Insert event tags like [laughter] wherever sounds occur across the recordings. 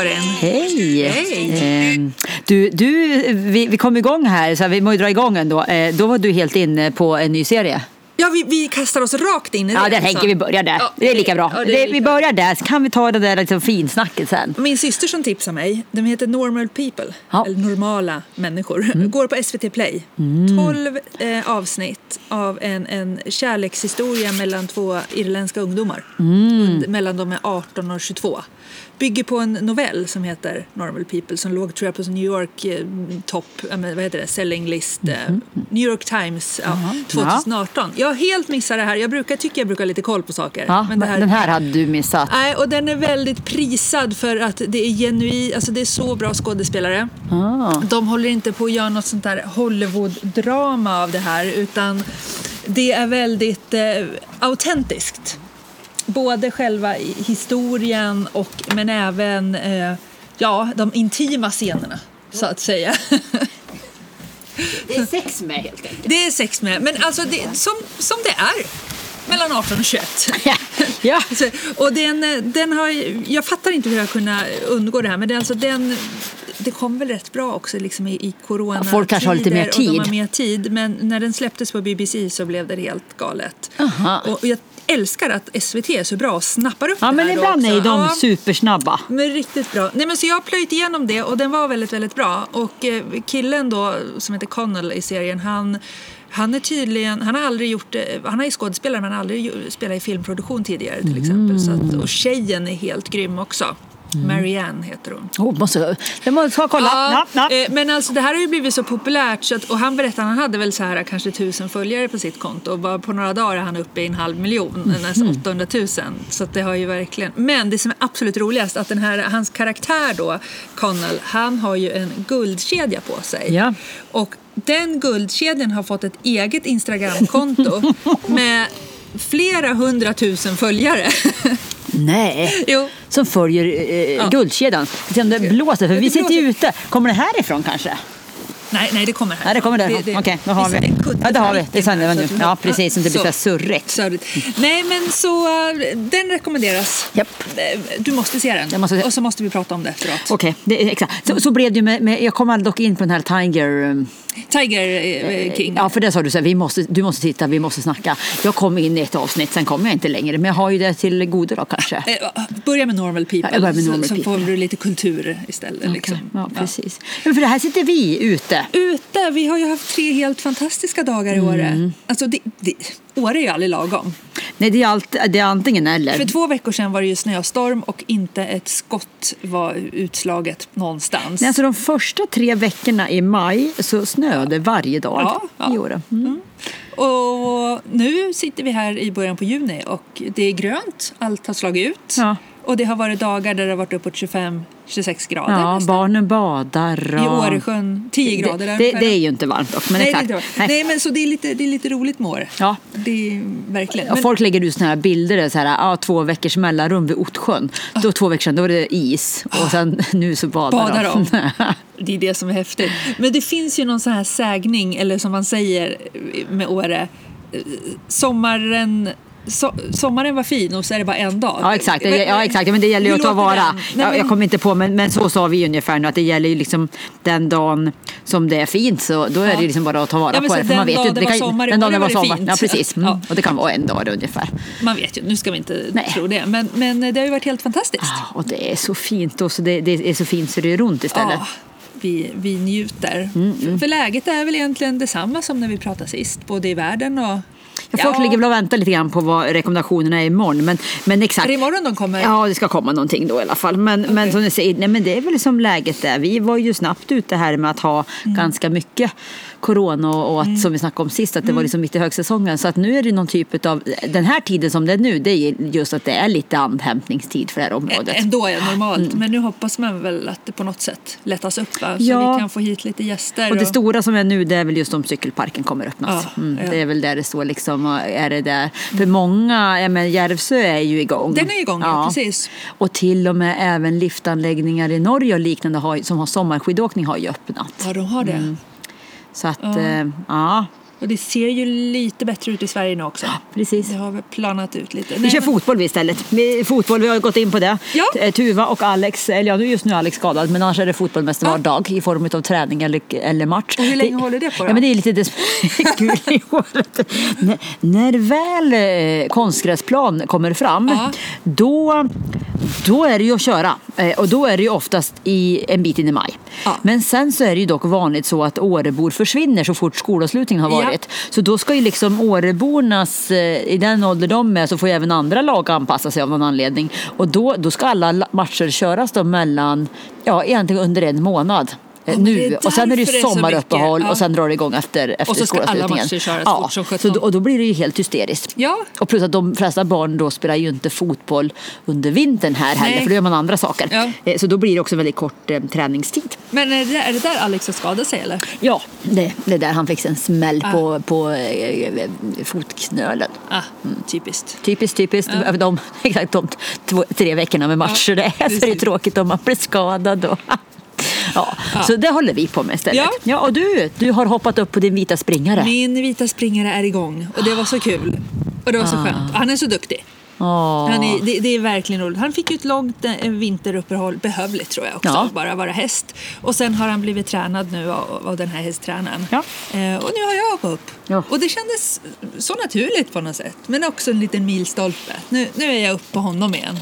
Karin. Hej! Hej. Eh, du, du, vi, vi kom igång här, så vi må ju dra igång ändå. Eh, då var du helt inne på en ny serie. Ja vi, vi kastar oss rakt in i det. Ja, alltså. tänker vi börjar där. Ja, det är lika bra. ja, det är lika vi börjar där, så kan vi ta det där liksom finsnacket sen. Min syster som tipsade mig, de heter Normal People, Ja. eller normala människor, går på SVT Play. 12 eh, avsnitt av en, en kärlekshistoria mellan två irländska ungdomar. Und, mellan de är 18 och 22. Bygger på en novell som heter Normal People som låg tror jag på New York eh, eh, vad heter det, selling list, eh, New York Times ja, Jaha. 2018. Jag har helt missat det här, jag brukar tycka jag brukar ha lite koll på saker. Ja, men det här, Den här hade du missat. Nej, och den är väldigt prisad för att det är genuin, alltså det är så bra skådespelare. Ah. De håller inte på att göra något sånt där Hollywood-drama av det här utan det är väldigt eh, autentiskt. Både själva historien och men även eh, ja, de intima scenerna så att säga. Det är sex med helt enkelt. Det är sex med, men alltså det, som, som det är mellan 18 och 21. Ja. ja. Och den, den har, jag fattar inte hur jag har kunnat undgå det här men det, alltså den, det kom väl rätt bra också liksom i, i corona Ja, folk kanske har lite mer Och de har tid. mer tid men när den släpptes på BBC så blev det helt galet. Aha. Och jag älskar att SVT är så bra och snappar upp ja, det men här ibland också. är ju de Ja. supersnabba. Men riktigt bra. Nej, men så jag har plöjt igenom det och den var väldigt, väldigt bra. Och eh, killen då som heter Connell i serien, han, han är tydligen, han har aldrig gjort, eh, han är skådespelare men han har aldrig spelat i filmproduktion tidigare till exempel. Så att, och tjejen är helt grym också. Marianne heter hon. Oh, måste, jag måste kolla. Ja, ja. eh, Men alltså det här har ju blivit så populärt så att, och han berättade att han hade väl så här kanske tusen följare på sitt konto och bara på några dagar är han uppe i en halv miljon, nästan 800 000. Så att det har ju verkligen, men det som är absolut roligast att den här, hans karaktär då, Connell, han har ju en guldkedja på sig. Ja. Och den guldkedjan har fått ett eget Instagramkonto [laughs] med flera hundratusen följare. Nej. jo. Som följer eh, guldkedjan. Vi ser om det blåser, för Det vi sitter ju ute. Kommer det härifrån kanske? Nej, nej, det kommer här. Nej, det kommer därifrån. Okej, då har vi. Är en kutt- Ja, det har vi. Det är sant, det var så nu. Ja, precis, så det blir så här surrigt. surrigt. Nej, men så eh, den rekommenderas. Japp. Eh, Du måste se den. Måste se. Och så måste vi prata om det efteråt. Okej, är exakt. Så, så blev det med, med, jag kom dock in på den här Tiger... um, Tiger eh, King. Ja, för det sa du så här, vi måste, du måste titta, vi måste snacka. Jag kom in i ett avsnitt, sen kom jag inte längre. Men jag har ju det till godo då kanske. Börja med Normal People, Ja, med Normal så, så People. får du lite kultur istället. Liksom. Okej, Ja, precis. Men för det här sitter vi ute. Ute, vi har ju haft tre helt fantastiska dagar i Åre. Mm. Alltså, det, det, Åre är ju aldrig lagom. Nej, det är, allt, det är antingen eller. För två veckor sedan var det ju snöstorm och inte ett skott var utslaget någonstans. Nej, alltså de första tre veckorna i maj så snöade varje dag Ja, ja. i Åre. Mm. Och nu sitter vi här i början på juni och det är grönt, allt har slagit ut. Ja. Och det har varit dagar där det har varit uppåt 25-26 grader Ja, nästan. barnen badar. I och- Åresjön 10 grader Det, det, det är ju inte varmt dock, men Nej, exakt. det bra. Nej, men så det är lite, det är lite roligt med Åre. Ja. Det är verkligen. Men- folk lägger ut såna här bilder, så här, ja, två veckors mellanrum vid Ottsjön. Då två veckor sedan då var det is och sen nu så badar, Badar de. [laughs] Det är det som är häftigt. Men det finns ju någon sån här sägning, eller som man säger med Åre, eh, sommaren, so, sommaren var fin och så är det bara en dag. Ja exakt, det, ja, exakt. Men det gäller ju att ta vara. Nej, jag, men- jag kommer inte på men, men så sa vi ungefär nu att det gäller ju liksom den dagen som det är fint så då är det ju liksom bara att ta vara Ja, men på det. För man den vet ju, det var kan, sommar den dagen det det var det sommar. fint. Ja precis, mm. Ja. och det kan vara en dag ungefär. Man vet ju, nu ska vi inte Nej. tro det. Men, men det har ju varit helt fantastiskt. Ja, och det är så fint och så det, det är så fint så det gör ont istället. Ja, vi, vi njuter. Mm, För, för läget är väl egentligen detsamma som när vi pratade sist, både i världen och... Ja, folk ligger väl och väntar lite grann på vad rekommendationerna är imorgon. Men, men exakt. Är det imorgon de kommer? Ja, det ska komma någonting då i alla fall. Men, men som ni säger, nej, men det är väl som läget är. Vi var ju snabbt ute här med att ha Mm. ganska mycket corona och, och att, som vi snackade om sist, att det var liksom mitt i högsäsongen. Så att nu är det någon typ av, den här tiden som det är nu, det är just att det är lite andhämtningstid för det här området. Ändå är normalt, men nu hoppas man väl att det på något sätt lättas upp va? så Ja. vi kan få hit lite gäster. Och det stora som är nu det är väl just om cykelparken kommer öppnas. Ja, mm, ja. Det är väl där det står liksom, är det där. För många, ja, men Järvsö är ju igång. Den är igång, ja, precis. Och till och med även liftanläggningar i Norge och liknande har, som har sommarskidåkning har ju öppnat. Ja, de har det. Så att, ja. Eh, ja. Och det ser ju lite bättre ut i Sverige nu också. Precis. Det har väl planat ut lite. Vi Nej, kör men- fotboll vi istället. Vi, fotboll, vi har gått in på det. Ja. Eh, Tuva och Alex, eller ja nu just nu är Alex skadad men annars är det fotboll mest var dag i form av träning eller, eller match. Och hur länge håller det på då? Ja men det är lite det [laughs] kul i året. när, när väl eh, konstgräsplan kommer fram Ja. då, då är det ju att köra. Eh, och då är det ju oftast i en bit in i maj. Ja. Men sen så är det ju dock vanligt så att Årebor försvinner så fort skolavslutningen har Ja. varit. Så då ska ju liksom Årebornas, eh, i den ålder de är så får ju även andra lag anpassa sig av någon anledning. Och då, då ska alla matcher köras då mellan, ja egentligen under en månad är nu. Och sen är det ju är sommaruppehåll. Ja. och sen drar det igång efter, efter Och så ska alla matcher köras ja. fort som sjutton. då, Och då blir det ju helt hysteriskt. Ja. Och plus att de flesta barn då spelar ju inte fotboll under vintern här heller för då gör man andra saker. Ja. Eh, Så då blir det också väldigt kort eh, träningstid. Men är det, är det där Alex har skadat sig eller? Ja, det, det är där han fick en smäll Ah. på, på eh, fotknölen. Ah, typiskt. Typiskt, typiskt. Ja. De, [laughs] exakt de två, tre veckorna med matcher det är så är det precis. tråkigt om man blir skadad. Och, [laughs] ja, Ja. Så det håller vi på med istället. Ja. Ja, och du, du har hoppat upp på din vita springare. Min vita springare är igång och det var så kul. Och det var så Ah. skönt. Han är så duktig. Åh. Han är, det, det är verkligen roligt. Han fick ju ett långt eh, vinteruppehåll, behövligt tror jag också, Ja. bara vara häst. Och sen har han blivit tränad nu av, av den här hästtränaren. Ja. Eh, och nu har jag hoppat upp. Ja. Och det kändes så naturligt på något sätt. Men också en liten milstolpe. Nu, nu är jag uppe på honom igen.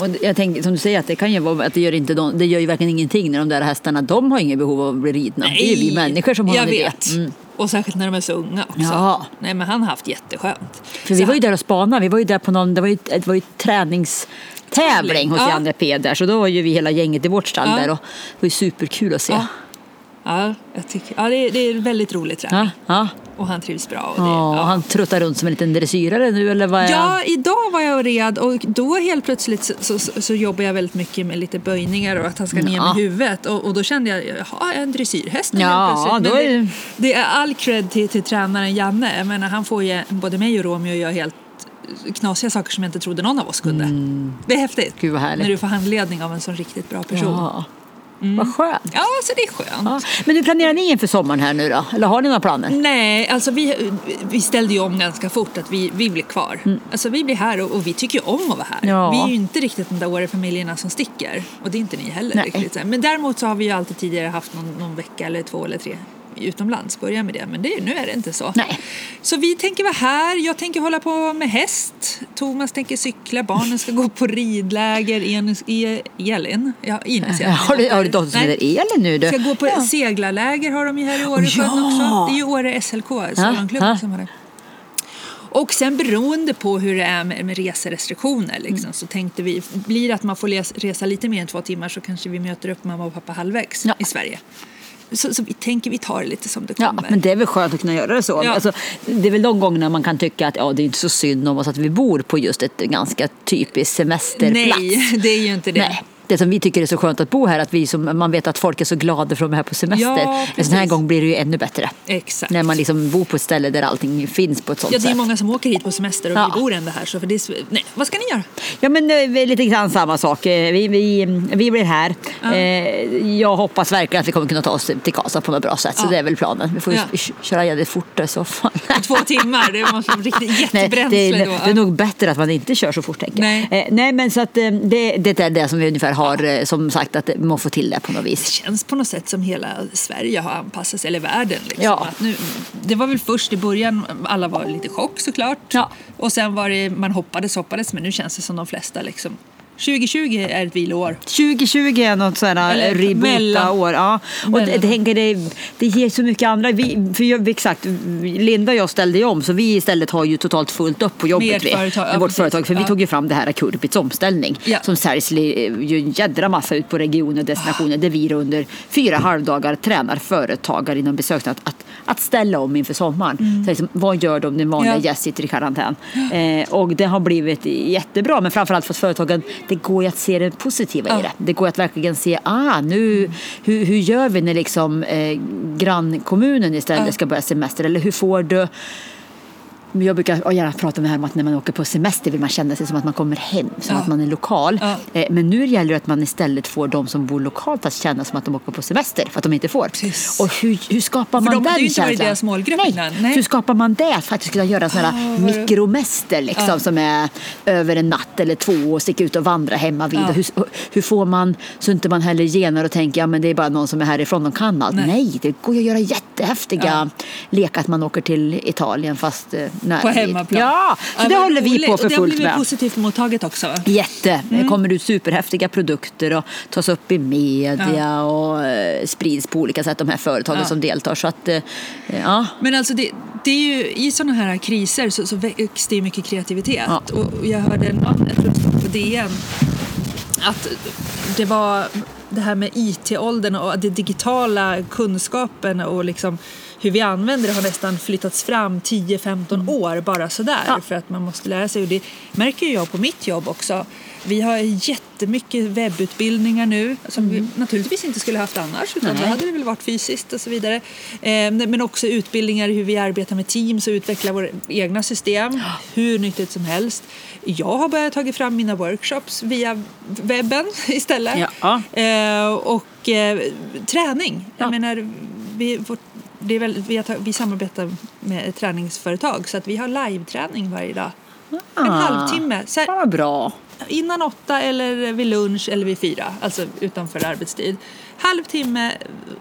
Och jag tänker, som du säger, att det kan ju vara att det gör, inte de, det gör ju verkligen ingenting när de där hästarna, de har inget behov av att bli ridna. Det är ju vi människor som har jag vet. det. Mm. Och särskilt när de är så unga också. Ja. Nej, men han har haft jätteskönt. För Så vi var ju där och spanade, vi var ju där på någon, det var ju, det var ju träningstävling hos Ja. Janne Peder så då var ju vi hela gänget i vårt stall Ja. där och det var ju superkul att se. Ja. Ja, jag tycker, ja det, är, det är väldigt rolig träning. Ja, ja. Och han trivs bra. Och det, Ja, ja. Han truttar runt som en liten dressyrare nu eller vad är? Ja, idag var jag och red och då helt plötsligt så, så, så, jobbar jag väldigt mycket med lite böjningar och att han ska ner Ja. med huvudet. Och, och då kände jag, jaha, en dressyrhäst nu Ja, helt plötsligt. Men är det, det- är all cred till, till tränaren Janne. Jag menar, han får ju både mig och Romeo göra helt knasiga saker som jag inte trodde någon av oss kunde. Det är häftigt. Mm. Gud. När du får handledning av en sån riktigt bra person. Ja, Ja. Vad skönt. så det är skönt. Ja. Men hur planerar ni inför sommaren här nu då? Eller har ni några planer? Nej, alltså vi, vi ställde ju om ganska fort att vi, vi blir kvar. Alltså vi blir här och, och vi tycker ju om att vara här. Ja. Vi är ju inte riktigt de där Åre-familjerna som sticker. Och det är inte ni heller Nej. riktigt. Men däremot så har vi ju alltid tidigare haft någon, någon vecka eller två eller tre utomlands. Börja med det. Men det, nu är det inte så. Nej. Så vi tänker vara här. Jag tänker hålla på med häst. Thomas tänker cykla. Barnen ska gå på ridläger. En, e, Elin. Ja, Ines heter Har du, har du dotter som heter Elin nu? Du? Ska gå på Ja. seglarläger har de ju här i Åresjön Ja. också. Det är ju Åre SLK, salongklubb ja. som har det. Och sen beroende på hur det är med, med reserestriktioner liksom, så tänkte vi, blir det att man får resa lite mer än två timmar så kanske vi möter upp mamma och pappa halvvägs Ja. i Sverige. Så, så vi tänker vi tar det lite som det Ja, kommer. men det är väl skönt att kunna göra det så. Ja. Alltså, det är väl de gångerna man kan tycka att ja, det är inte så synd om oss att vi bor på just ett ganska typiskt semesterplats. Nej, [laughs] det är ju inte det. Nej. Det som vi tycker är så skönt att bo här, att vi som, man vet att folk är så glada för att de är här på semester. Ja, en sån här gång blir det ju ännu bättre. Exakt. När man liksom bor på ett ställe där allting finns på ett sånt Ja, det är sätt. många som åker hit på semester och Ja. vi bor ändå här. Så för det är, nej, vad ska ni göra? Ja men eh, lite grann samma sak. Eh, Vi, vi, vi blir här. Ja. Eh, Jag hoppas verkligen att vi kommer kunna ta oss till Karlstad på något bra sätt. Så det är väl planen. Vi får ju köra jävligt fort i så fall. Två timmar, det måste vara riktigt [laughs] Nej, jättebränsle det, är, då. det är nog bättre att man inte kör så fort tänker jag. Nej. Nej men så att det, det är det som vi ungefär har eh, som sagt att man får till det på något vis. känns på något sätt som hela Sverige har anpassat sig, eller världen. Liksom. Ja. Att nu, det var väl först i början, alla var lite chock såklart. Ja. Och sen var det, man hoppades, hoppades, men nu känns det som de flesta liksom. 2020 är ett viloår. 2020 är något sådär Eller reboota mellan- år. Ja. Och det, tänker det, det ger så mycket andra. Vi, för jag, exakt, Linda och jag ställde ju om så vi istället har ju totalt fullt upp på jobbet. Vi, företag, ja, med vårt precis. företag. För vi Ja. tog ju fram det här Kurbits omställning Ja. som säljs ju en jädra massa ut på regioner och destinationer där vi under fyra halvdagar tränar företagare inom besöksnäringen att, att, att ställa om inför sommaren. Så liksom, vad gör de när en vanlig Ja. gäst sitter i karantän? Eh, och det har blivit jättebra men framförallt för att företagen, det går ju att se det positiva i Ja. det. Det går att verkligen se, ah, nu, hur, hur gör vi när liksom, eh, grannkommunen istället Ja. ska börja semester? Eller hur får du Men Jag brukar gärna prata om det här om att när man åker på semester vill man känna sig som att man kommer hem, som Ja. att man är lokal. Ja. Eh, Men nu gäller det att man istället får de som bor lokalt att känna som att de åker på semester för att de inte får. Precis. Och hur, hur skapar För man de den ju inte varit känslan? deras målgrupp Nej. innan. Nej. Hur skapar man det? Att faktiskt kunna göra sådana här Ah, vad- mikromester liksom, Ja. som är över en natt eller två och sticka ut och vandra hemma vid. Hur, hur får man så inte man heller genar och tänker ja men det är bara någon som är härifrån och kan allt. Nej. Nej, det går ju att göra jättehäftiga lekar att man åker till Italien fast nära På hemmaplan. Ja, så Ja, det håller vi på Och för det har fullt blivit med. positivt mottaget också. Jätte. Det Mm. kommer ut superhäftiga produkter och tas upp i media och eh, sprids på olika sätt de här företagen Ja. som deltar. Så att, eh, ja. Men alltså det, det är ju, i sådana här kriser så, så väcks det mycket kreativitet. Ja. Och jag hörde en man, jag tror det på DN, att det var det här med IT-åldern och den digitala kunskapen och liksom hur vi använder det har nästan flyttats fram 10-15 år bara sådär Mm. Ja. för att man måste lära sig och det märker jag på mitt jobb också. Vi har jättemycket webbutbildningar nu som vi naturligtvis inte skulle haft annars utan Nej. då hade det väl varit fysiskt och så vidare. Eh, men också utbildningar i hur vi arbetar med Teams och utvecklar våra egna system. Hur nyttigt som helst. Jag har börjat ta fram mina workshops via webben [laughs] istället. Ja. Eh, och eh, träning. Jag Ja. menar, vi, vårt, det är väl, vi, har vi samarbetar med ett träningsföretag så att vi har live-träning varje dag. En Ah. halvtimme. Så här, bra. innan åtta eller vid lunch eller vid fyra, alltså utanför arbetstid. Halvtimme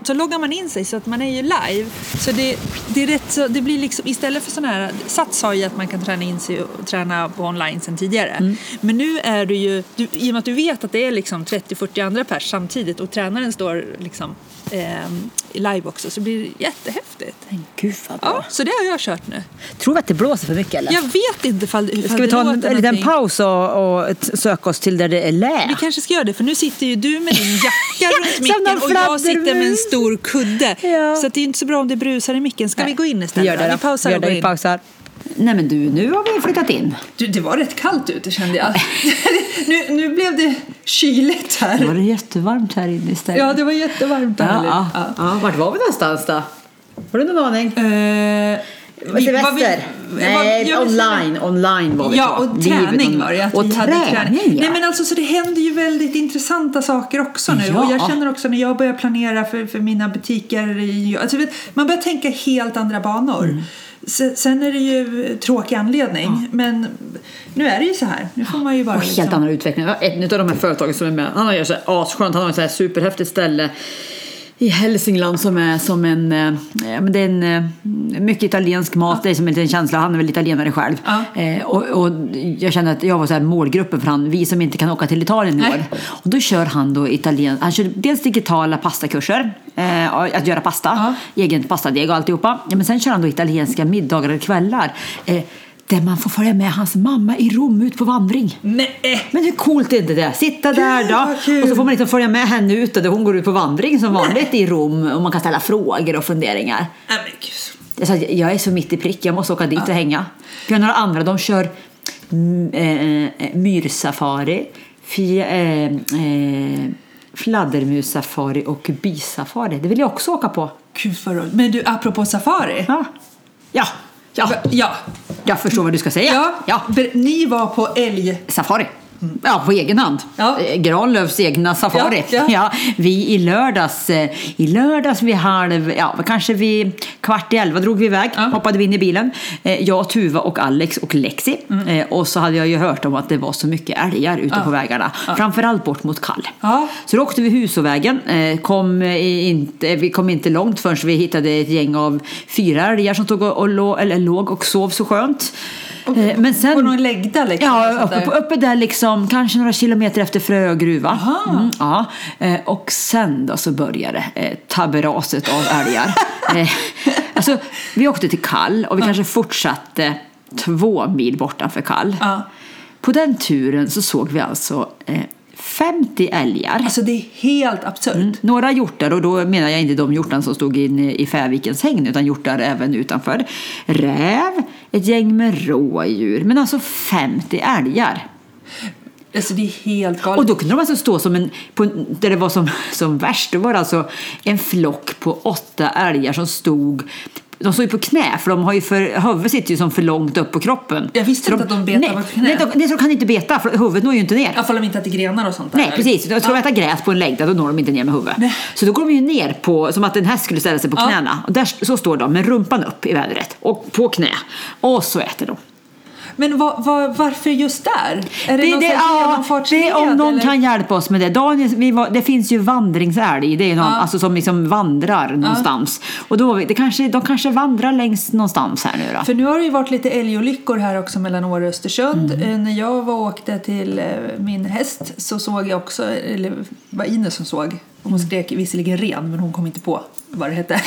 så loggar man in sig så att man är ju live. Så det, det är rätt så, det blir liksom istället för sådana här, Sats sa ju att man kan träna in sig och träna på online sen tidigare. Mm. Men nu är du ju, du, i och med att du vet att det är liksom 30-40 andra pers samtidigt och tränaren står liksom eh, live också så blir det jättehäftigt. Men gud vad bra. Ja, så det har jag kört nu. Tror vi att det blåser för mycket eller? Jag vet inte ifall, ifall Ska vi det ta en, en liten paus och, och söka oss till där det är lä? Vi kanske ska göra det för nu sitter ju du med din jacka [laughs] runt micken och jag sitter med en stor kudde. Ja. Så det är inte så bra om det brusar i micken. Ska vi gå in Vi istället? gör det då? Vi pausar vi gör och det. går Vi in. pausar. Nej men du, nu har vi flyttat in. Du, det var rätt kallt ute kände jag. [laughs] nu, nu blev det kyligt Det här. var det jättevarmt här inne istället. Ja, det var jättevarmt ja, härligt. ja. ja. Vart var vi någonstans då? Har du någon aning? Eh, vi- Semester? Nej, vad- ja, men- online, online var vi Ja, på. och träning online. var det. Att och vi hade träning, ja. Nej, men alltså, så det händer ju väldigt intressanta saker också nu. Ja. Och jag känner också när jag börjar planera för, för mina butiker. Alltså, vet, man börjar tänka helt andra banor. Mm. Se- Sen är det ju tråkig anledning. Men nu är det ju så här. Nu får man ju bara... Och helt liksom- annan utveckling. Ja, Ett av de här företagen som är med, han har så här asskönt, han har ett så här superhäftigt ställe i Hälsingland som är som en, eh, ja, men det är en eh, mycket italiensk mat, det är som en liten känsla, han är väl italienare själv. Ja. Eh, och, och jag kände att jag var så här målgruppen för han, vi som inte kan åka till Italien i år. Och då kör han då italien, han kör dels digitala pastakurser, eh, att göra pasta, egen pastadeg och alltihopa. Ja, men sen kör han då italienska middagar och kvällar. Eh, där man får följa med hans mamma i Rom ut på vandring. Nej! Men hur coolt är inte det? Sitta där då och så får man liksom följa med henne ut där hon går ut på vandring som vanligt i Rom och man kan ställa frågor och funderingar. Nej, men gud. Jag, är så mitt i prick, jag måste åka dit och hänga. Vi har några andra, de kör eh, myrsafari, fi, eh, eh, fladdermussafari och bisafari. Det vill jag också åka på. Gud vad roligt. Men du, apropå safari. Ja, ja, ja. Ja. Jag förstår vad du ska säga. ja. ja. Ni var på älg... Safari. Ja, på egen hand. Ja. Eh, Granlöfs egna safari. Ja, [laughs] ja. vi i lördags, eh, i lördags vid halv, ja kanske vid kvart i elva drog vi iväg, Ja. hoppade vi in i bilen. Eh, Jag, Tuva och Alex och Lexi. Mm. Och så hade jag ju hört om att det var så mycket älgar ute på vägarna. Framförallt bort mot Kall. Ja. Så då åkte vi Husåvägen. Kom inte, vi kom inte långt förrän vi hittade ett gäng av fyra älgar som stod och, och, lå- eller, låg och sov så skönt. Eh, Men sen, På någon läggda liksom? Ja, uppe, uppe där liksom, kanske några kilometer efter Frö gruva. Mm, ja. Eh, Och sen då så började eh, taberaset av älgar. [laughs] alltså, vi åkte till Kall och vi kanske fortsatte två mil bortanför Kall. Ja. På den turen så såg vi alltså 50 älgar. Alltså det är helt absurt. Några hjortar, och då menar jag inte de hjortar som stod inne i Färvikens hägn utan hjortar även utanför. Räv, ett gäng med rådjur, men alltså 50 älgar. Alltså det är helt galet. Och då kunde de alltså stå som en, på, där det var som, som värst, då var det alltså en flock på åtta älgar som stod de står ju på knä för de har ju för, huvudet sitter ju som för långt upp på kroppen. Jag visste inte att de betar nej, på knä. Nej, de, nej, de kan inte beta för huvudet når ju inte ner. Alla fall om inte äter grenar och sånt där. Nej, precis. Ska de äta gräs på en längd, då når de inte ner med huvudet. Nej. Så då går de ju ner på, som att en häst skulle ställa sig på Ja. knäna. Och där, så står de med rumpan upp i vädret och på knä. Och så äter de. Men vad, vad, varför just där? Är det, någon det, ja, det är om någon eller? kan hjälpa oss med det. Daniel, vi var, det finns ju vandringsälg, det är någon, Ja. alltså som liksom vandrar någonstans. Och då, det kanske, de kanske vandrar längst någonstans här nu då. För nu har det ju varit lite älgolyckor här också mellan Åre och Östersund. Mm. Eh, När jag var och åkte till eh, min häst så såg jag också, eller var Ines som såg, hon skrek visserligen ren men hon kom inte på vad det hette.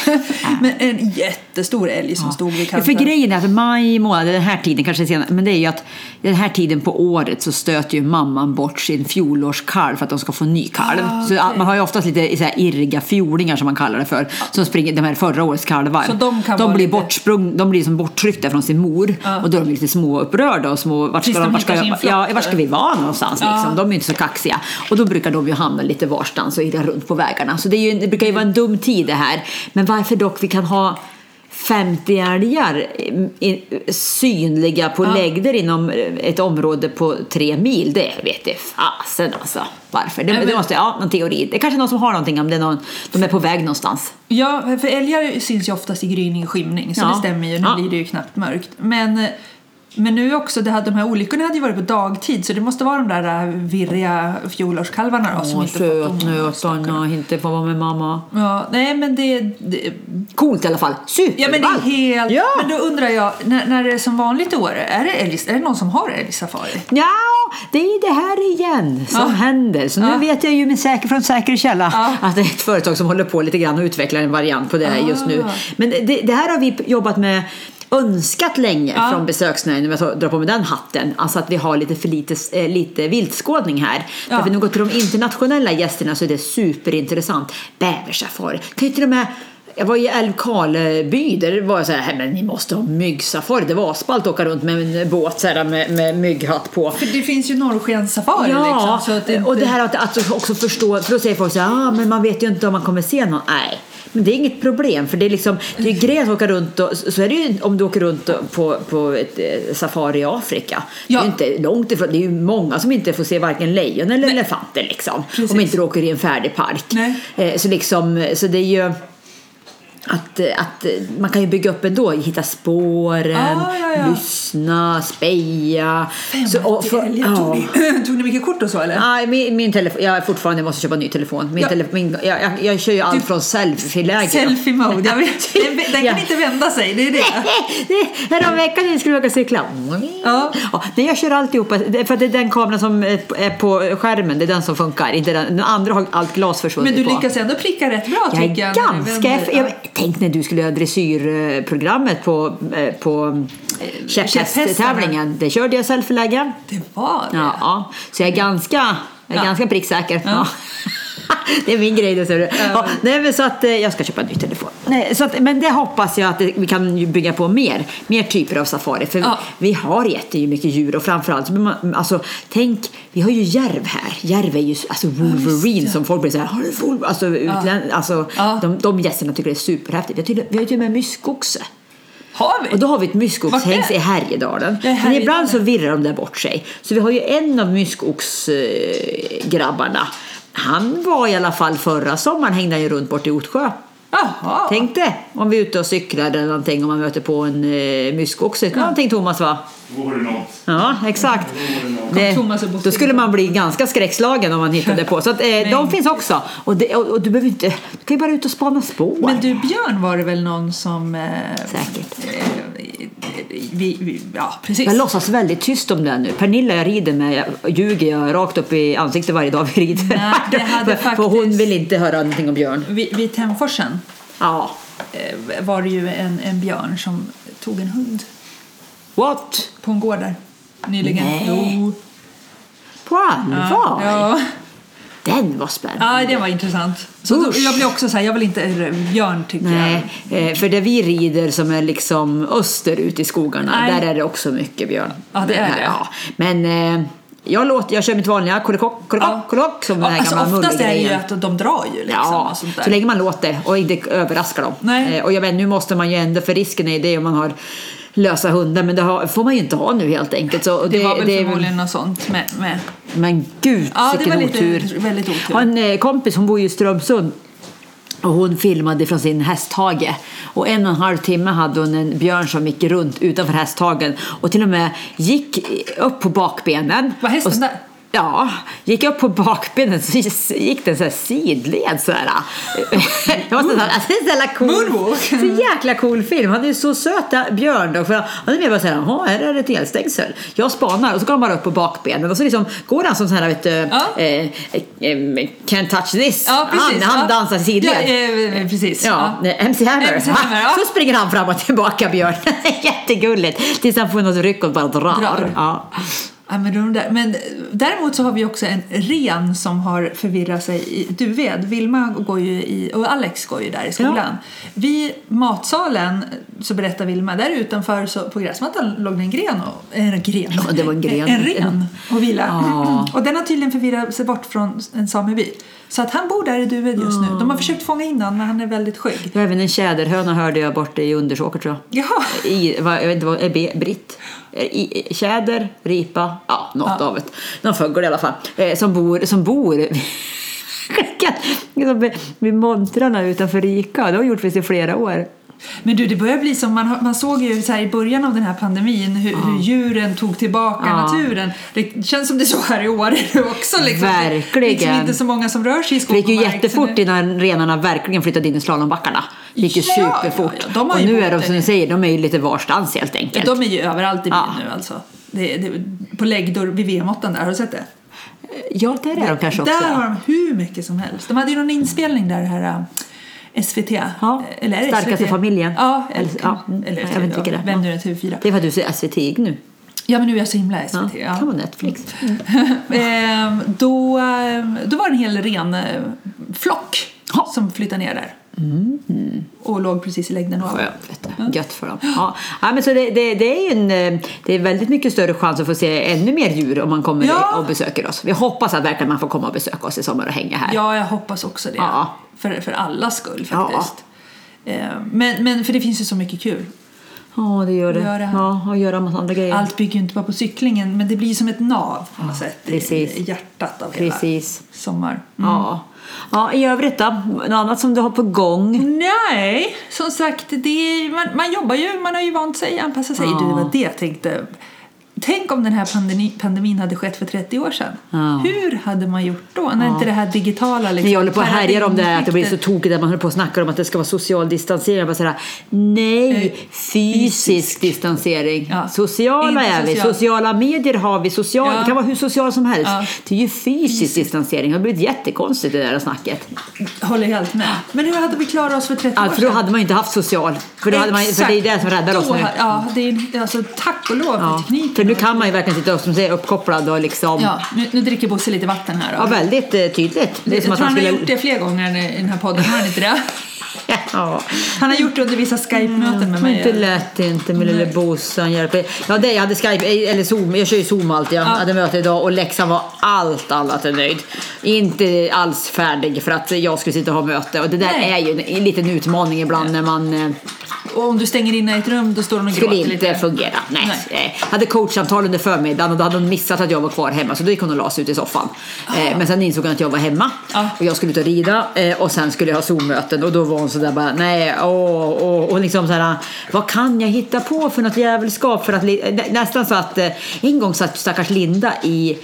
men en jättestor älg som stod vid Ja, kanten. för grejen är att maj månad, den här tiden kanske senare, men det är ju att den här tiden på året så stöter ju mamman bort sin fjolårskalv för att de ska få ny kalv. Ah, Så okej. man har ju oftast lite så här irriga fjolingar som man kallar det för, som springer, de här förra årets kalvar. Så de kan vara blir lite- bortsprung, de blir som borttryckta från sin mor och då är de lite små upprörda och små, vart ska, de de, vart ska, jag, ja, vart ska vi vara någonstans Ja. liksom? De är ju inte så kaxiga. Och då brukar de ju hamna lite varstans och irra runt på vägarna. Så det, är ju, det brukar ju vara en dum tid det här. Men varför dock vi kan ha 50 älgar synliga på lägder inom ett område på tre mil, det vet det fasen alltså. Varför? Det, Nej, det men- måste, ja, någon teori. Det är kanske någon som har någonting om det är någon, de är på väg någonstans. Ja, för älgar syns ju oftast i gryning och skymning så Ja. det stämmer ju. Nu Ja. blir det ju knappt mörkt. Men, men nu också, det hade, de här olyckorna hade ju varit på dagtid så det måste vara de där äh, virriga fjolårskalvarna då, som Åh, inte fått nöt, Anna, inte få vara med mamma. Ja, nej men det, det Coolt i alla fall. Superballt! Ja men det är helt... Ja. Men då undrar jag, när, när det är som vanligt i år, är det, älg, är det någon som har älgsafari? Ja, det är det här igen som Ja. händer. Så nu Ja. vet jag ju med säker, från säker källa Ja. att det är ett företag som håller på lite grann och utvecklar en variant på det här just nu. Ah. Men det, det här har vi jobbat med önskat länge Ja. från besöksnäringen, om jag drar på med den hatten. Alltså att vi har lite för lite, eh, lite viltskådning här. Ja. Därför när vi går till de internationella gästerna så är det superintressant. Bäversafari. Kan ju till och med jag var i Älvkarleby, där var jag så här, men ni måste ha myggsafari. Det var asballt att åka runt med en båt så här, med, med mygghatt på. För det finns ju norrskenssafari Ja, liksom. Det inte... och det här att, att också förstå, för då säger folk så här, ah, men man vet ju inte om man kommer se någon. Nej, men det är inget problem för det är liksom, det är ju grej att åka runt och, så är det ju om du åker runt på, på ett eh, safari i Afrika. Det är Ja. ju inte långt ifrån, det är ju många som inte får se varken lejon eller elefanter liksom. Precis. Om inte du åker i en färdig park. Nej. Eh, så liksom, så det är ju att, eh, att eh, man kan ju bygga upp ändå, hitta spåren, Ah, ja, ja. lyssna, speja. Så, och för- ja. Tog, ni, [clears throat] tog ni mycket kort och så eller? Nej, min, min telefon, jag är fortfarande jag måste köpa en ny telefon. Min Ja. telefon min, jag, jag, jag kör ju allt från selfie-läge. Selfie mode, jag vet. [laughs] Den, den kan Ja. inte vända sig, det är det. Häromveckan när vi skulle åka cykla. Ja. nej, jag kör alltihopa, för det är den kameran som är på- är på skärmen, det är den som funkar. Inte den, den andra har allt glas försvunnit Men du på. lyckas ändå pricka rätt bra Jag tycker jag. du ganska... jag, tänk när du skulle göra dressyrprogrammet på, eh, på eh, käpphästtävlingen. Det körde jag selfie-läge. Det var det. Ja, så jag är ganska, jag är Ja. ganska pricksäker. Ja. Ja. Det är min grej det ser du. Ja, nej, men så att eh, jag ska köpa en ny telefon. Nej, så att, men det hoppas jag att vi kan bygga på mer, mer typer av safari. För Ja. vi har jättemycket djur och framförallt, alltså, tänk, vi har ju järv här. Järv är ju alltså Wolverine som folk blir så här, har du Wolverine? Alltså, utlän, alltså Ja. de, de gästerna tycker det är superhäftigt. Vi har till, vi har ju till och med myskoxe. Har vi? Och då har vi ett är? i Härjedalen. Ja, Men ibland så virrar de där bort sig. Så vi har ju en av myskoxgrabbarna. Han var i alla fall förra sommaren hängde han ju runt bort i Otsjö. Jaha. Tänk det, om vi är ute och cyklar eller någonting och man möter på en eh, myskoxe. Någonting Thomas va? Vore något. Ja, exakt. Det, då skulle man bli ganska skräckslagen om man hittade på. Så att, eh, de finns också. Och, det, och, och du behöver inte, du kan ju bara ut och spana spår. Men du Björn var det väl någon som... Eh, Säkert. Vi, vi, ja, precis. Jag låtsas väldigt tyst om det nu. Pernilla jag rider med jag ljuger jag rakt upp i ansiktet varje dag vi rider. Nej, det [laughs] hade för, för hon faktiskt- vill inte höra någonting om Björn. Vid, vid Temforsen Ja. eh, var det ju en, en björn som tog en hund What? på en gård där nyligen. Nej. Jo. På allvar? Ja, Den var spännande. ja, det var intressant. Så då, jag blir också så här, jag vill inte björn tycker Nej, eh, för där vi rider som är liksom österut i skogarna, Nej. där är det också mycket björn. Ja, det är det. Ja. Men eh, Jag, låter, jag kör mitt vanliga kolikock, Ja. kolikock som den här alltså gamla oftast är det ju att de drar ju liksom Ja, så länge man låter och inte överraskar dem. Nej. Eh, och jag vet, nu måste man ju ändå, för risken är det om man har lösa hundar, men det har, får man ju inte ha nu helt enkelt. Så det, var väl det förmodligen något sånt med, med. Men gud, Ja, det vilken var lite, otur. väldigt otur. Har en eh, kompis, hon bor ju i Strömsund. Och hon filmade från sin hästhage. Och en och en halv timme hade hon en björn som gick runt utanför hästhagen. Och till och med gick upp på bakbenen. Var hästen där? Ja, gick upp på bakbenen så gick den så här sidled så här. [laughs] Jag måste säga, alltså, det är så jävla cool, så jäkla cool film. Han är så söta björn då. För han är bara såhär, jaha, här är det ett elstängsel. Jag spanar och så går han bara upp på bakbenen och så liksom går han som sån här, vet du, Ja. eh, eh, can't touch this. Ja, precis. Han, han ja. dansar sidled. Ja, eh, precis. Ja, MC Hammer. MC Hammer. Så springer han fram och tillbaka Björn. [laughs] Jättegulligt. Tills han får något ryck och bara drar. Drar. Ja. Ja, men, de där, men däremot så har vi också en ren som har förvirrat sig i Duved. Vilma går ju i, och Alex går ju där i skolan. Vid matsalen så berättar Vilma, där utanför så, på gräsmattan låg det en gren. Och, en gren? Ja, det var en gren. En, ren och vila. Ja. [clears throat] Och den har tydligen förvirrat sig bort från en sameby. Så att han bor där i Duved just nu. De har försökt fånga in honom men han är väldigt skygg. Det var även en tjäderhöna hörde jag borta i Undersåker tror jag. Jaha. I, vad, jag vet inte be- britt? I, i- tjäder, ripa, ja något Ja. av ett. Någon fågel i alla fall. Eh, som bor, som bor [laughs] vid- vid montrarna utanför Rika. Det har gjort vi i flera år. Men du, det börjar bli som man, man såg ju så i början av den här pandemin hur, hur djuren tog tillbaka Ja. naturen. Det känns som det är så här i år [laughs] också. Liksom. Verkligen. Det är liksom inte så många som rör sig i Det skog gick ju jättefort nu- innan renarna verkligen flyttade in i slalombackarna. Gick ju Ja, superfort. ja, ja. Och ju nu är de som du säger, de är ju lite varstans helt enkelt. Ja, de är ju överallt i byn Ja. nu alltså. Det, det, på läggdor vid VM-8 där, har du sett det? Ja, där är de kanske också. Där har de hur mycket som helst. De hade ju någon inspelning där, här äh, SVT. Ja, Eller är det Starkaste SVT? familjen. Ja, eller, ja, mm, eller jag vet inte är. Vem nu är det? TV4. Det är för att du ser SVT nu. Ja, men nu är jag så himla Ja, SVT. Ja. kan vara Netflix. [laughs] Ehm, då, ehm, då var det en hel ren eh, flock Ja. som flyttade ner där. Och låg precis i längden ovanför. Skönt, vet du. Gött för dem. Ja. Ja, men så det, det, det är en, eh, det är väldigt mycket större chans att få se ännu mer djur om man kommer Ja. och besöker oss. Vi hoppas att verkligen man får komma och besöka oss i sommar och hänga här. Ja, jag hoppas också det. Ja. För, för allas skull Ja. faktiskt. Ehm, Men, men för det finns ju så mycket kul. Ja, det gör det. Göra. Ja, och göra massa andra grejer. Allt bygger ju inte bara på cyklingen men det blir som ett nav på något sätt. i- precis. I hjärtat av hela Precis. sommar. Mm. Ja. ja, i övrigt då? Något annat som du har på gång? Nej, som sagt, det är, man, man jobbar ju, man har ju vant sig, anpassat sig. Ja. Du, det var det jag tänkte. Tänk om den här pandemi, pandemin hade skett för 30 år sedan. Ja. Hur hade man gjort då? När inte det här digitala liksom, Ni håller på och härjar om det här, att det blir så tokigt att man håller på och snackar om att det ska vara social distansering. Bara säger, nej, Eh, fysisk distansering. Ja. Sociala Inte är vi, social. sociala medier har vi, social, Ja. det kan vara hur social som helst. Ja. Det är ju fysisk distansering, det har blivit jättekonstigt det där snacket. Håller helt med. Men hur hade vi klarat oss för 30 Ja, år för då sedan? hade man ju inte haft social. För, då hade man, för det är det som räddar oss nu. Ja, det är alltså tack och lov för Ja. tekniken. För nu kan man ju verkligen sitta som du säger, uppkopplad och liksom... Ja, nu, nu dricker Bosse lite vatten här. Då. Ja, väldigt eh, tydligt. Det är jag som tror att han han har skulle... gjort det fler gånger i den här podden, har han inte det? [laughs] Ja. Han har gjort det under vissa Skype-möten med mig. Inte lätt inte med lille Bosse, han hjälper. Ja, det, jag hade Skype, eller Zoom, jag kör ju Zoom alltid. Jag Ja. hade möte idag och läxan var allt annat än nöjd. Inte alls färdig för att jag skulle sitta och ha möte. Och det där Nej. är ju en, en liten utmaning ibland när man eh, Och om du stänger in i ett rum då står hon och skulle gråter inte lite. fungera. Nej. Nej. Jag hade coachsamtal under förmiddagen och då hade hon missat att jag var kvar hemma så då gick hon och la sig ut i soffan. Eh, men sen insåg hon att jag var hemma Ja. och jag skulle ut och rida eh, och sen skulle jag ha Zoom-möten och då var hon sådär bara nej, åh, åh, och liksom såhär vad kan jag hitta på för något jävelskap för att nästan så att eh, en gång satt stackars Linda i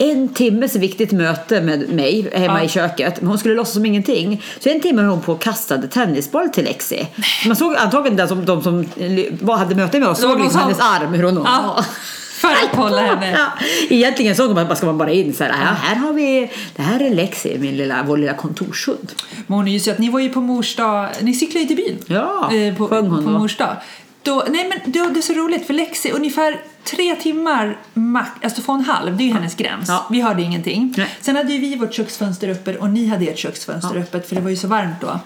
en timmes viktigt möte med mig hemma Ja. i köket. Men hon skulle låtsas som ingenting. Så en timme höll hon på och kastade tennisboll till Lexi. Man såg antagligen den som, de som eh, var- hade möte med oss såg liksom som- hennes arm hur hon Ja. För att hålla henne. Ja, egentligen såg man bara ska man bara in så här, ja, här har vi, det här är Lexi, min lilla, vår lilla kontorshund. Men hon är ju så att ni var ju på mors dag, ni cyklade ju till byn. Ja, eh, på, sjöng hon på mors dag. Då, nej men då, det är så roligt för Lexi, ungefär tre timmar, max, alltså två och en halv, det är ju hennes gräns. Ja. Vi hörde ingenting. Nej. Sen hade ju vi vårt köksfönster öppet och ni hade ert köksfönster öppet för det var ju så varmt då.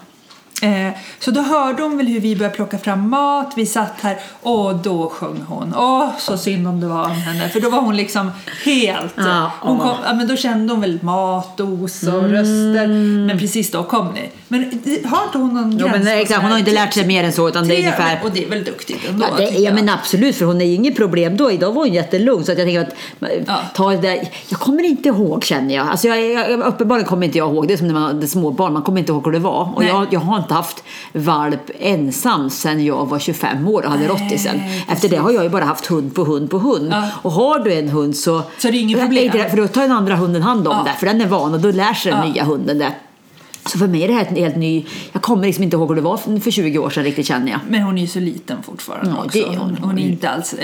Eh, så då hörde hon väl hur vi började plocka fram mat, vi satt här och då sjöng hon. Åh, så synd om det var om henne, för då var hon liksom helt... Ja, hon kom, ja, men då kände hon väl matos och röster, men precis då kom ni. Men har inte hon någon Jo, gräns? men exakt, hon har inte lärt sig mer än så utan det är ungefär Och det är väl duktigt ändå, Ja, det, ja men absolut, för hon är ju inget problem då. Idag var hon jättelugn så att jag tänker att Ja. ta det där. Jag kommer inte ihåg känner jag. Alltså jag, jag uppenbarligen kommer inte jag ihåg. Det är som när man hade småbarn, man kommer inte ihåg hur det var. Och jag, jag har inte haft valp ensam sedan jag var 25 år och hade rottisen. Efter det har jag ju bara haft hund på hund på hund. Ja. Och har du en hund så... Så det är inget problem. det, För då tar den andra hunden hand om Ja. det. För den är van och då lär sig den Ja. nya hunden det. Så för mig är det här en helt ny... Jag kommer liksom inte ihåg hur det var för för 20 år sedan riktigt känner jag. Men hon är ju så liten fortfarande Ja, också. hon. hon, hon är inte alls...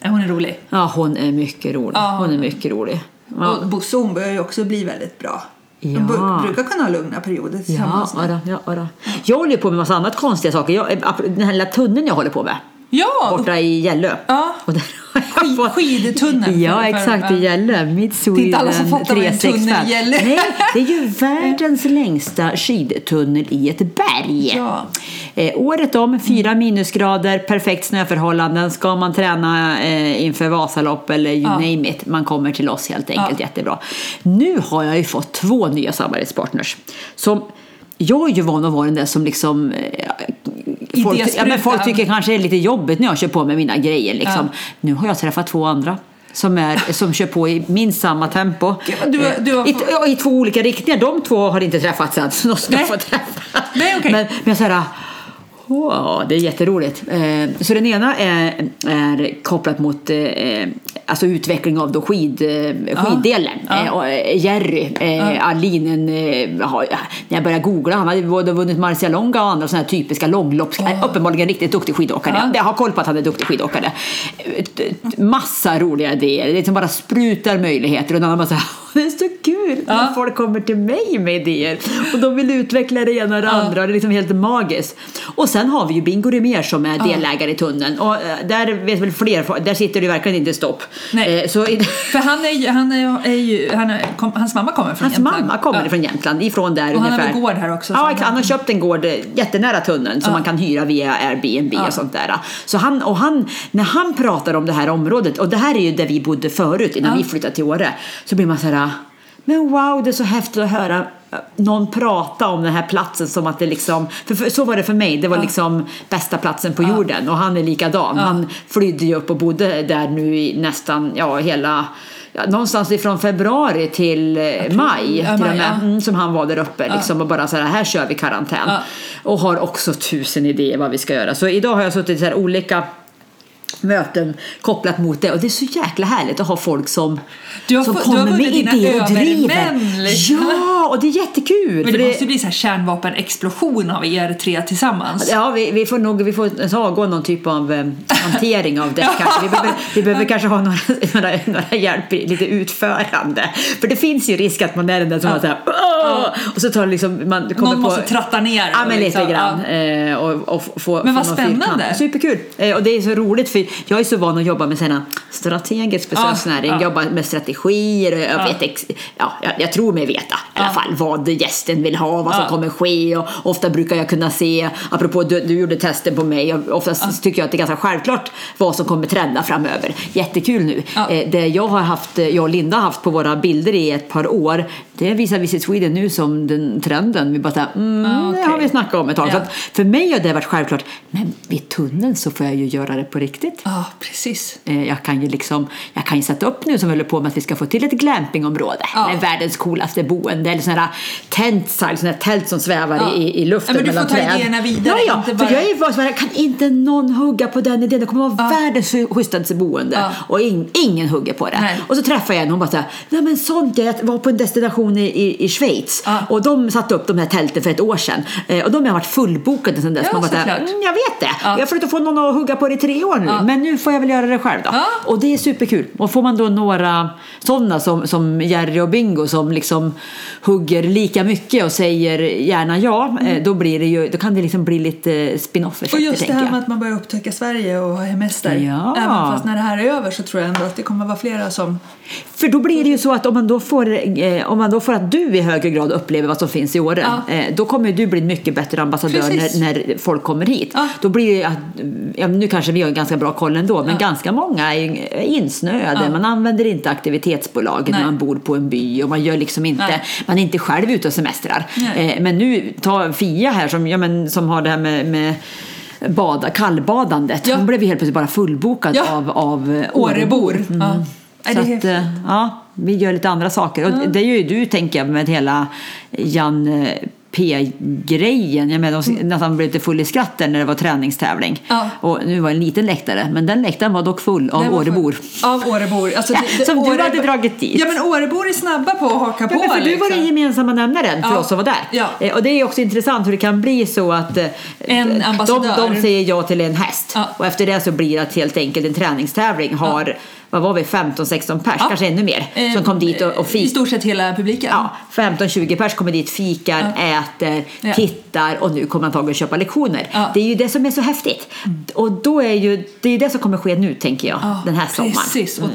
ja, hon är rolig. Ja, hon är mycket rolig. Ja. Hon är mycket rolig. Ja. Och Bosse hon börjar ju också bli väldigt bra. De Ja. bu- brukar kunna ha lugna perioder tillsammans. ja, ja, ja. Jag håller på med massa annat konstiga saker. Jag, den här lilla tunneln jag håller på med. ja Borta i Gällö. Ja. Och där Skid- skidtunneln Ja, exakt. I Gällö. Mid Det är inte alla som fattar vad en tunnel 365. gäller. Nej, det är ju världens längsta skidtunnel i ett berg. Ja. Eh, året om, fyra minusgrader, perfekt snöförhållanden. Ska man träna eh, inför Vasalopp eller you Ja. name it, man kommer till oss helt enkelt. Ja. Jättebra. Nu har jag ju fått två nya samarbetspartners. Som, jag är ju van att vara den där som liksom eh, Folk, ja, men folk tycker kanske det är lite jobbigt när jag kör på med mina grejer. Liksom. Nu har jag träffat två andra som, är, som kör på i minst samma tempo. Du- du har I, ja, I två olika riktningar. De två har inte träffats än, så de ska Nej. få träffas. Nej, okej. Men, men så här, Wow, det är jätteroligt. Eh, så den ena är, är kopplat mot eh, alltså utveckling av då skid, eh, skiddelen. Ja. Eh, eh, Jerry, eh, Alin, en, eh, har, när jag började googla, han hade både vunnit Marcialonga och andra sådana här typiska långlopps... eh, Uppenbarligen riktigt duktig skidåkare. Ja. Jag har koll på att han är duktig skidåkare. Eh, Massa roliga idéer. Det liksom bara sprutar möjligheter och en annan bara så här, [laughs] det är så kul Ja. när folk kommer till mig med idéer och de vill utveckla det ena och det andra och det är liksom helt magiskt. Och sen har vi ju Bingo Rimér som är delägare i tunneln och eh, där vet väl fler, där sitter det verkligen inte stopp. Nej. Eh, Så För han är ju, han är, är ju, han är, kom, hans mamma kommer från Hans Jämtland. mamma kommer Ja. från Jämtland, ifrån där Och han har ungefär. väl gård här också, så Ja, han- har köpt en gård eh, jättenära tunneln som Ja. man kan hyra via Airbnb Ja. och sånt där. Så han, och han, när han pratar om det här området, och det här är ju där vi bodde förut innan Ja. vi flyttade till Åre, så blir man så här, men wow, det är så häftigt att höra eh, någon prata om den här platsen som att det liksom, för, för så var det för mig, det var Ja. liksom bästa platsen på jorden och han är likadan. Ja. Han flydde ju upp och bodde där nu i nästan, ja hela Ja, någonstans ifrån februari till eh, maj, Ja, till maj, med, ja. mm, som han var där uppe. Liksom, och bara så här, här kör vi karantän. Ja. Och har också tusen idéer vad vi ska göra. Så idag har jag suttit i så här olika möten kopplat mot det och det är så jäkla härligt att ha folk som, Du har som fått- kommer med idéer och driver. övermän, liksom. Ja, och det är jättekul! Men för det måste bli så här kärnvapenexplosion av er tre tillsammans. Ja, vi, vi får nog vi får avgå någon typ av eh, hantering av det [laughs] kanske. Vi behöver, vi behöver kanske ha några, några, några hjälp lite utförande. För det finns ju risk att man är den där som Ja. här, och så tar det liksom, man kommer Någon på, måste tratta ner Ja, men liksom. lite grann. Ja. Eh, och, och få, Men vad spännande. Superkul! Eh, och det är så roligt för jag är så van att jobba med såna strategisk besöksnäring, ja. jobba med strategier och jag Ja. vet ja, jag, jag tror mig veta i alla fall vad gästen vill ha, vad som kommer ske och ofta brukar jag kunna se, apropå du, du gjorde testen på mig, oftast tycker jag att det är ganska självklart vad som kommer trenda framöver. Jättekul nu. Eh, det jag har haft, jag och Linda har haft på våra bilder i ett par år, det visar Visit Sweden nu som den trenden. Vi bara såhär, mm, Ah, det okej. har vi snackat om ett tag. Att för mig har det varit självklart, men vid tunneln så får jag ju göra det på riktigt. Ja, precis. Eh, Jag kan ju liksom, jag kan ju sätta upp nu som håller på med att vi ska få till ett glampingområde Ja. med världens coolaste boende eller sådana här tentsar, sådana här tält som svävar Ja. i, i luften Ja, men du får ta träd. idéerna vidare, Ja, ja. inte för bara- jag är ju bara så här, kan inte någon hugga på den idén? Det kommer vara Ja. världens schysstaste boende Ja. och in, ingen hugger på det. Nej. Och så träffar jag en och hon bara så här, nej men sånt, jag var på en destination i, i, i Schweiz Ja. och de satte upp de här tälten för ett år sedan eh, och de har varit fullbokade sedan dess. Ja, Man bara så här, såklart. mm, jag vet det. Ja. Jag har försökt att få någon att hugga på det i tre år nu. Ja. Men nu får jag väl göra det själv då. Ja. Och det är superkul. Och får man då några sådana som, som Jerry och Bingo som liksom hugger lika mycket och säger gärna ja, eh, då, blir det ju, då kan det liksom bli lite spin-off effekter Och just det här jag. med att man börjar upptäcka Sverige och ha hemester. Ja. Även fast när det här är över så tror jag ändå att det kommer vara flera som... För då blir det ju så att om man då får, eh, om man då får att du i högre grad upplever vad som finns i Åre, Ja. eh, då kommer du bli en mycket bättre ambassadör när, när folk kommer hit. Ja. Då blir det att, ja, nu kanske vi har ganska bra koll ändå, men ganska många är insnöade. Ja. Man använder inte aktivitetsbolag när Nej. man bor på en by och man gör liksom inte, Nej. man är inte själv ute och semestrar. Eh, men nu, ta Fia här som, ja, men, som har det här med, med bada, kallbadandet. Ja. Hon blev ju helt plötsligt bara fullbokad Ja. av, av eh, Årebor. Mm. Ja. Så att, eh, ja, vi gör lite andra saker. Och det är ju du, tänker jag, med hela Jan eh, P-grejen. Jag menar, de nästan blev lite full i skratten när det var träningstävling. Ja. Och nu var det en liten läktare, men den läktaren var dock full av Årebor. Av Årebor. Alltså, det- det- Som du hade dragit dit. Ja men Årebor är snabba på att haka Ja, på. men för du var den gemensamma nämnaren för Ja. oss som var där. Ja. Eh, Och det är också intressant hur det kan bli så att eh, En de, ambassadör. de säger ja till en häst Ja. och efter det så blir det helt enkelt en träningstävling har, vad var vi, 15-16 pers, kanske ännu mer, Eh, som kom dit och, och I fik. stort sett hela publiken. Ja, 15-20 pers kommer dit, fikar, äter, Ja. tittar och nu kommer antagligen köpa lektioner. Ja. Mm. Det är ju det som är så häftigt. Och då är ju, det är det som kommer ske nu tänker jag, Ja, den här sommaren. Precis. Och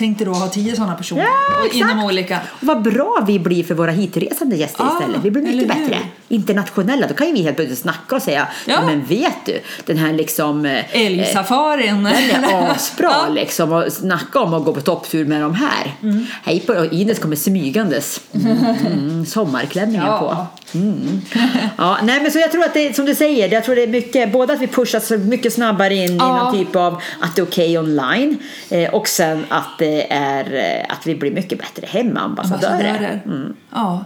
tänk dig då ha tio sådana personer. Ja, exakt. inom olika. Och vad bra vi blir för våra hitresande gäster Ja, istället. Vi blir mycket bättre. Internationella, då kan ju vi helt plötsligt snacka och säga Ja. men vet du, den här liksom eh, Älgsafarin. den är [laughs] asbra Ja. liksom och snacka om att gå på topptur med de här. Mm. Hej på Ines kommer smygandes. Mm, mm, [laughs] sommarklänningen Ja. på. Mm. [laughs] Ja, nej men så jag tror att det som du säger, jag tror det är mycket, både att vi pushas mycket snabbare in i Ja. någon typ av att det är okej online eh, och sen att det är eh, att vi blir mycket bättre hemmaambassadörer. Ambassadörer. Ja.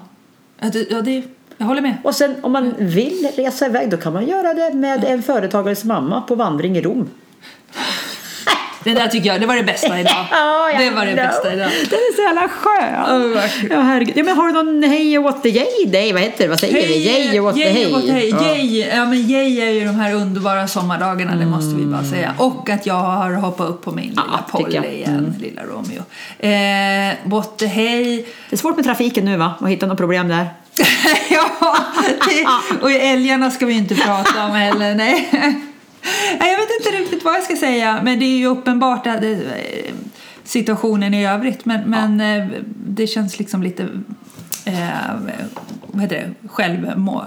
Ja, det, ja det, jag håller med. Och sen om man vill resa iväg då kan man göra det med en företagares mamma på vandring i Rom. Det där tycker jag, det var det bästa idag. [laughs] Ja, det var det bästa idag. Den är så jävla skön. Verkligen. Ja, herregud. Ja, men har du någon hej och what the yay day? Vad heter det? Vad säger vi? Yay och the hey? hey. Ja. Ja, men yay är ju de här underbara sommardagarna, det måste vi Mm. bara säga. Och att jag har hoppat upp på min lilla tycker Polly igen, Mm. lilla Romeo. Eh, what the hey. Det är svårt med trafiken nu va? Att hitta något problem där. [laughs] ja, det, [laughs] och älgarna ska vi inte prata om heller. Nej. Nej, jag vet inte riktigt vad jag ska säga, men det är ju uppenbart att eh, situationen i övrigt. Men, men eh, det känns liksom lite, eh, vad heter det, självmål.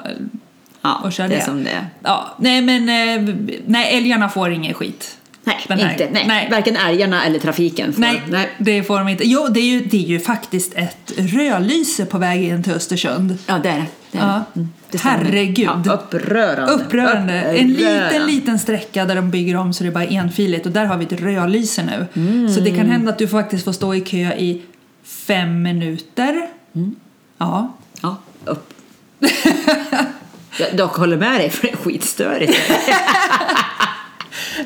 Ja, Och köra det det. som det är. Ja, nej men eh, nej, älgarna får ingen skit. Nej, inte. Nej. nej. Varken älgarna eller trafiken får. Nej, det får de inte. Jo, det är ju, det är ju faktiskt ett rödlyse på väg in till Östersund. Ja, det är det. Ja. det. Mm, det. Herregud. Ja, upprörande. Upprörande. En liten, liten sträcka där de bygger om så det är bara enfiligt och där har vi ett rödlyse nu. Mm. Så det kan hända att du faktiskt får stå i kö i fem minuter. Mm. Ja. Ja, upp. [laughs] Jag dock håller med dig för det är skitstörigt. [laughs]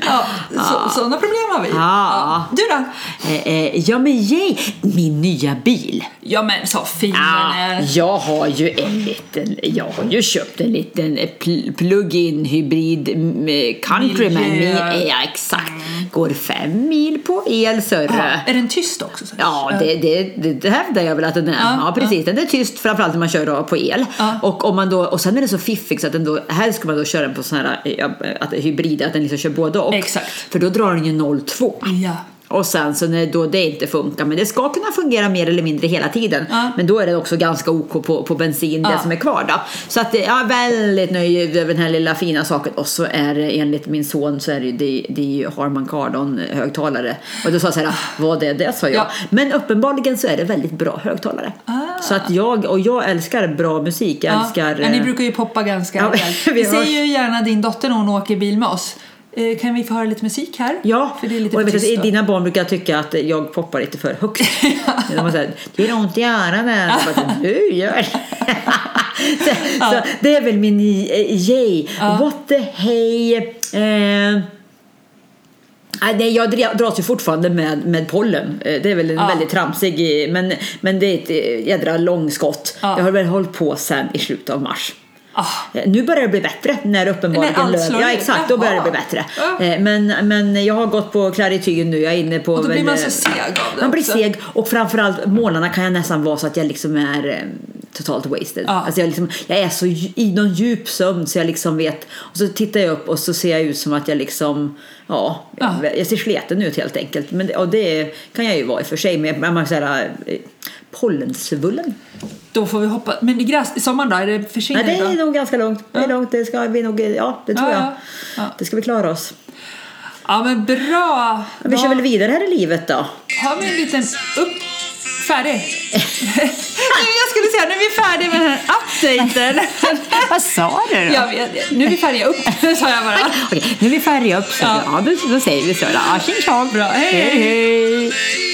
ja så, sådana problem har vi. Ja. Du då? Eh, eh, ja men yay, min nya bil. Ja men så fin den Ja, är. jag har ju en liten, jag har ju köpt en liten eh, pl- plug-in hybrid mm, eh, Countryman. Miljö. Ja exakt, går fem mil på el sörre. Ja, är den tyst också? Så? Ja, det, det, det, det hävdar jag väl att den är. Ja, Ja, precis. Den är tyst framförallt när man kör på el. Ja. Och, om man då, och sen är den så fiffig så att den då, här ska man då köra den på sån här ja, att, hybrid, att den liksom kör både och. Exakt. För då drar den ju 0,2. Ja. Och sen så när då det inte funkar, men det ska kunna fungera mer eller mindre hela tiden. Ja. Men då är det också ganska OK på, på bensin, det Ja. som är kvar då. Så att jag är väldigt nöjd över den här lilla fina saken. Och så är det enligt min son så är det, det, det är ju Harman Kardon högtalare. Och då sa jag så här, vad är det? sa jag. Ja. Men uppenbarligen så är det väldigt bra högtalare. Ah. Så att jag, och jag älskar bra musik. Jag älskar... ja, ni eh, brukar ju poppa ganska Ja, [laughs] rejält. vi Vi säger ju gärna din dotter när hon åker bil med oss. Eh, Kan vi få höra lite musik här? Ja, För det är lite och jag vet att dina barn brukar tycka att jag poppar lite för högt. De var såhär, det gör ont i öronen. Du gör [laughs] så, så Det är väl min eh, yay. What the hey. Eh, Nej, nej, jag dra- dras ju fortfarande med, med pollen. Eh, Det är väl en Ja. väldigt tramsig, eh, men, men det är ett eh, jädra långskott. Ja. Jag har väl hållit på sen i slutet av mars. Ah. Eh, Nu börjar det bli bättre när uppenbarligen löv... Ja exakt, då börjar det bli Jaha. bättre. Eh, Men, men jag har gått på klaritygen nu, jag är inne på... Och då blir väl, man så eh, seg av det Man blir också. seg och framförallt månaderna kan jag nästan vara så att jag liksom är eh, totalt wasted. Ja. Alltså jag, liksom, jag är så i någon djup sömn så jag liksom vet och så tittar jag upp och så ser jag ut som att jag liksom Ja, Ja. jag ser sleten ut helt enkelt. Men, och det kan jag ju vara i och för sig med man säger, eh, pollensvullen. Då får vi hoppa. Men i, gräs, i sommar då? Är det Nej, försvinner det är nog ganska långt. Det är långt. Det ska vi nog, ja, det tror Ja, jag. ja. Ja. Det ska vi klara oss. Ja men bra! Vi kör väl vidare här i livet då. har vi en liten upp... Färdig! Nej, [laughs] jag skulle säga nu är vi färdiga med den här updaten. [laughs] Vad sa du då? Jag vet, nu är vi färdiga upp, [laughs] sa jag bara. Okej, nu är vi färdiga upp. Så Ja. ja. då, då säger vi så. då. Ja, tjing tjong. Bra, hej. hej. hej.